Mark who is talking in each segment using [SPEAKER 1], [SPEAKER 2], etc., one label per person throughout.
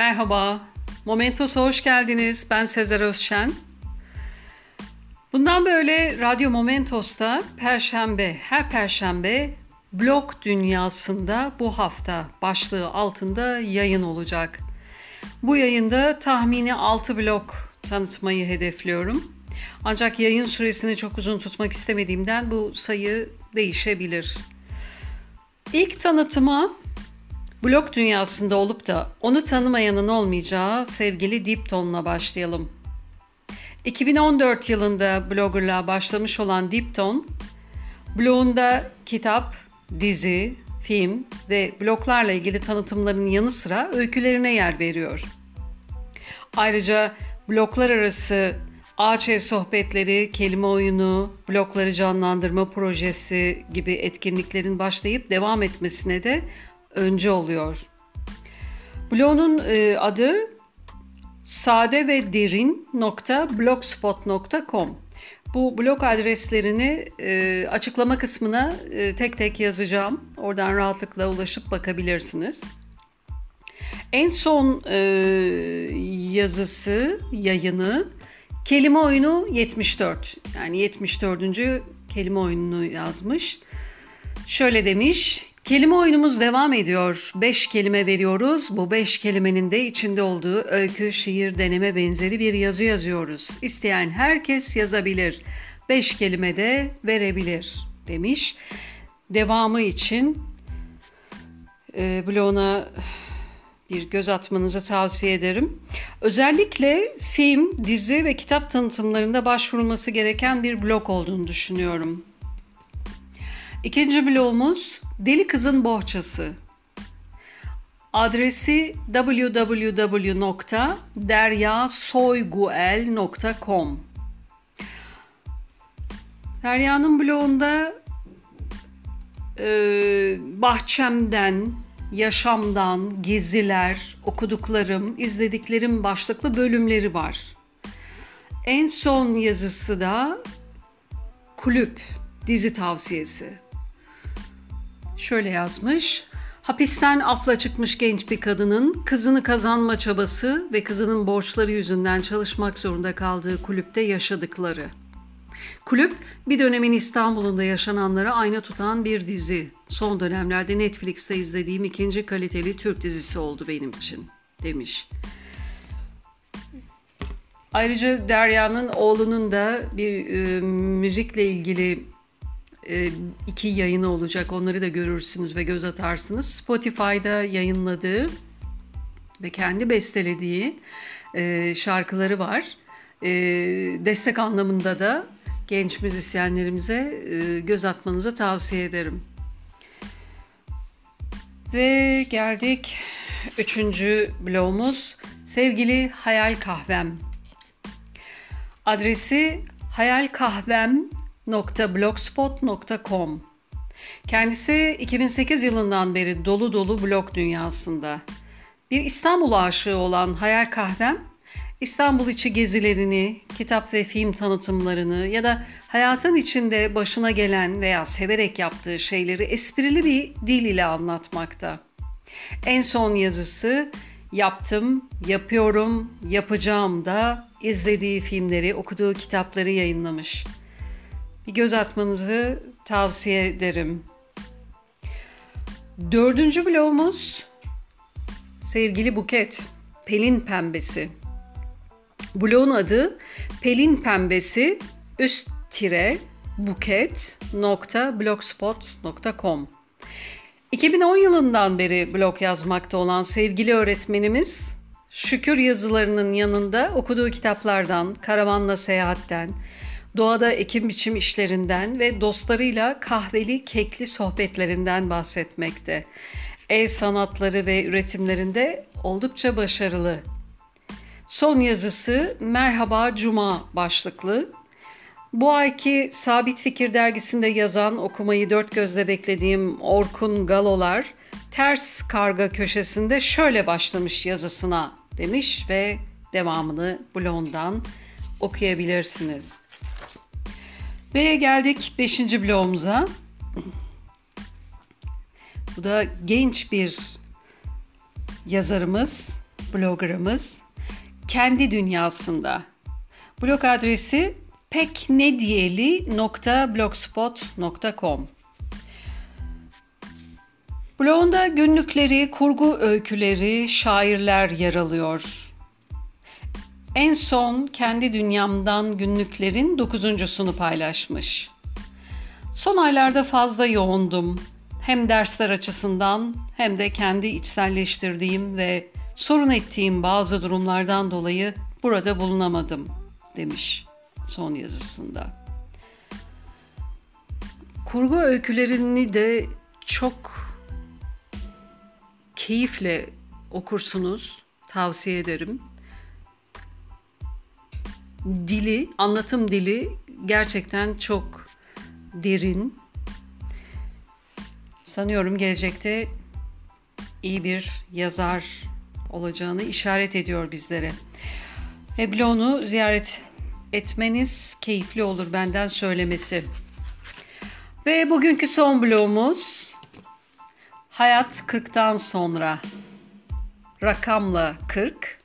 [SPEAKER 1] Merhaba, Momentos'a hoş geldiniz. Ben Sezer Özşen. Bundan böyle Radyo Momentos'ta Perşembe, her Perşembe blog dünyasında bu hafta başlığı altında yayın olacak. Bu yayında tahmini 6 blog tanıtmayı hedefliyorum. Ancak yayın süresini çok uzun tutmak istemediğimden bu sayı değişebilir. İlk tanıtıma blog dünyasında olup da onu tanımayanın olmayacağı sevgili Dipton'la başlayalım. 2014 yılında bloggerlığa başlamış olan Dipton, blogunda kitap, dizi, film ve bloglarla ilgili tanıtımların yanı sıra öykülerine yer veriyor. Ayrıca bloglar arası ağaç ev sohbetleri, kelime oyunu, blokları canlandırma projesi gibi etkinliklerin başlayıp devam etmesine de önce oluyor. Bloğunun e, adı sade ve derin blogspot.com. Bu blog adreslerini e, açıklama kısmına e, tek tek yazacağım. Oradan rahatlıkla ulaşıp bakabilirsiniz. En son e, yazısı, yayını kelime oyunu 74. Yani 74. kelime oyununu yazmış. Şöyle demiş. Kelime oyunumuz devam ediyor. Beş kelime veriyoruz. Bu beş kelimenin de içinde olduğu öykü, şiir, deneme benzeri bir yazı yazıyoruz. İsteyen herkes yazabilir. Beş kelime de verebilir demiş. Devamı için e, bloguna bir göz atmanızı tavsiye ederim. Özellikle film, dizi ve kitap tanıtımlarında başvurulması gereken bir blog olduğunu düşünüyorum. İkinci blogumuz Deli Kızın Bohçası. Adresi www.deryasoyguel.com Derya'nın blogunda e, bahçemden, yaşamdan, geziler, okuduklarım, izlediklerim başlıklı bölümleri var. En son yazısı da kulüp dizi tavsiyesi. Şöyle yazmış. Hapisten afla çıkmış genç bir kadının kızını kazanma çabası ve kızının borçları yüzünden çalışmak zorunda kaldığı kulüpte yaşadıkları. Kulüp bir dönemin İstanbul'unda yaşananlara ayna tutan bir dizi. Son dönemlerde Netflix'te izlediğim ikinci kaliteli Türk dizisi oldu benim için demiş. Ayrıca Derya'nın oğlunun da bir e, müzikle ilgili iki yayını olacak. Onları da görürsünüz ve göz atarsınız. Spotify'da yayınladığı ve kendi bestelediği e, şarkıları var. E, destek anlamında da genç müzisyenlerimize göz atmanızı tavsiye ederim. Ve geldik üçüncü blogumuz sevgili Hayal Kahvem. Adresi hayalkahvem blogspot.com Kendisi 2008 yılından beri dolu dolu blog dünyasında. Bir İstanbul aşığı olan Hayal Kahvem, İstanbul içi gezilerini, kitap ve film tanıtımlarını ya da hayatın içinde başına gelen veya severek yaptığı şeyleri esprili bir dil ile anlatmakta. En son yazısı yaptım, yapıyorum, yapacağım da izlediği filmleri, okuduğu kitapları yayınlamış bir göz atmanızı tavsiye ederim. Dördüncü blogumuz sevgili Buket, Pelin Pembesi. Blogun adı Pelin Pembesi üst tire buket.blogspot.com 2010 yılından beri blog yazmakta olan sevgili öğretmenimiz şükür yazılarının yanında okuduğu kitaplardan, karavanla seyahatten, doğada ekim biçim işlerinden ve dostlarıyla kahveli kekli sohbetlerinden bahsetmekte. El sanatları ve üretimlerinde oldukça başarılı. Son yazısı Merhaba Cuma başlıklı. Bu ayki Sabit Fikir dergisinde yazan okumayı dört gözle beklediğim Orkun Galolar ters karga köşesinde şöyle başlamış yazısına demiş ve devamını blondan okuyabilirsiniz. Ve geldik 5. bloğumuza. Bu da genç bir yazarımız bloggerımız kendi dünyasında. Blog adresi peknediyeli.blogspot.com Blogunda günlükleri, kurgu öyküleri, şairler yer alıyor. En son kendi dünyamdan günlüklerin dokuzuncusunu paylaşmış. Son aylarda fazla yoğundum. Hem dersler açısından hem de kendi içselleştirdiğim ve sorun ettiğim bazı durumlardan dolayı burada bulunamadım demiş son yazısında. Kurgu öykülerini de çok keyifle okursunuz. Tavsiye ederim. Dili, anlatım dili gerçekten çok derin. Sanıyorum gelecekte iyi bir yazar olacağını işaret ediyor bizlere. Ve bloğunu ziyaret etmeniz keyifli olur benden söylemesi. Ve bugünkü son bloğumuz Hayat 40'tan sonra. Rakamla 40.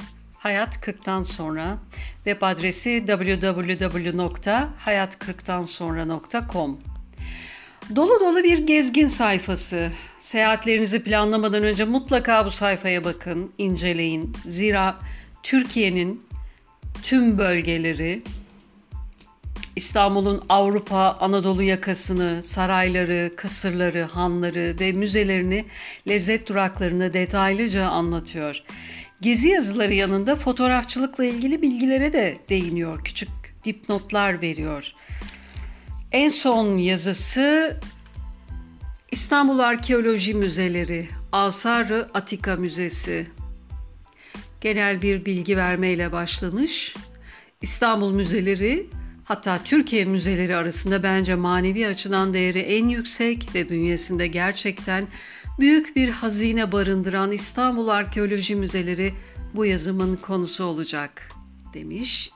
[SPEAKER 1] Hayat 40'tan sonra. Web adresi www.hayat40'tansonra.com Dolu dolu bir gezgin sayfası. Seyahatlerinizi planlamadan önce mutlaka bu sayfaya bakın, inceleyin. Zira Türkiye'nin tüm bölgeleri, İstanbul'un Avrupa Anadolu yakasını, sarayları, kasırları, hanları ve müzelerini, lezzet duraklarını detaylıca anlatıyor. Gezi yazıları yanında fotoğrafçılıkla ilgili bilgilere de değiniyor. Küçük dipnotlar veriyor. En son yazısı İstanbul Arkeoloji Müzeleri, Asarı Atika Müzesi. Genel bir bilgi vermeyle başlamış. İstanbul Müzeleri hatta Türkiye müzeleri arasında bence manevi açıdan değeri en yüksek ve bünyesinde gerçekten büyük bir hazine barındıran İstanbul Arkeoloji Müzeleri bu yazımın konusu olacak demiş.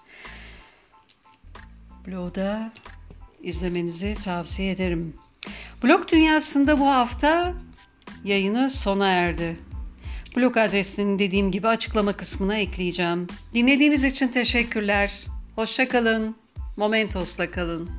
[SPEAKER 1] Blogda izlemenizi tavsiye ederim. Blog dünyasında bu hafta yayını sona erdi. Blog adresini dediğim gibi açıklama kısmına ekleyeceğim. Dinlediğiniz için teşekkürler. Hoşçakalın. Momentos'la kalın.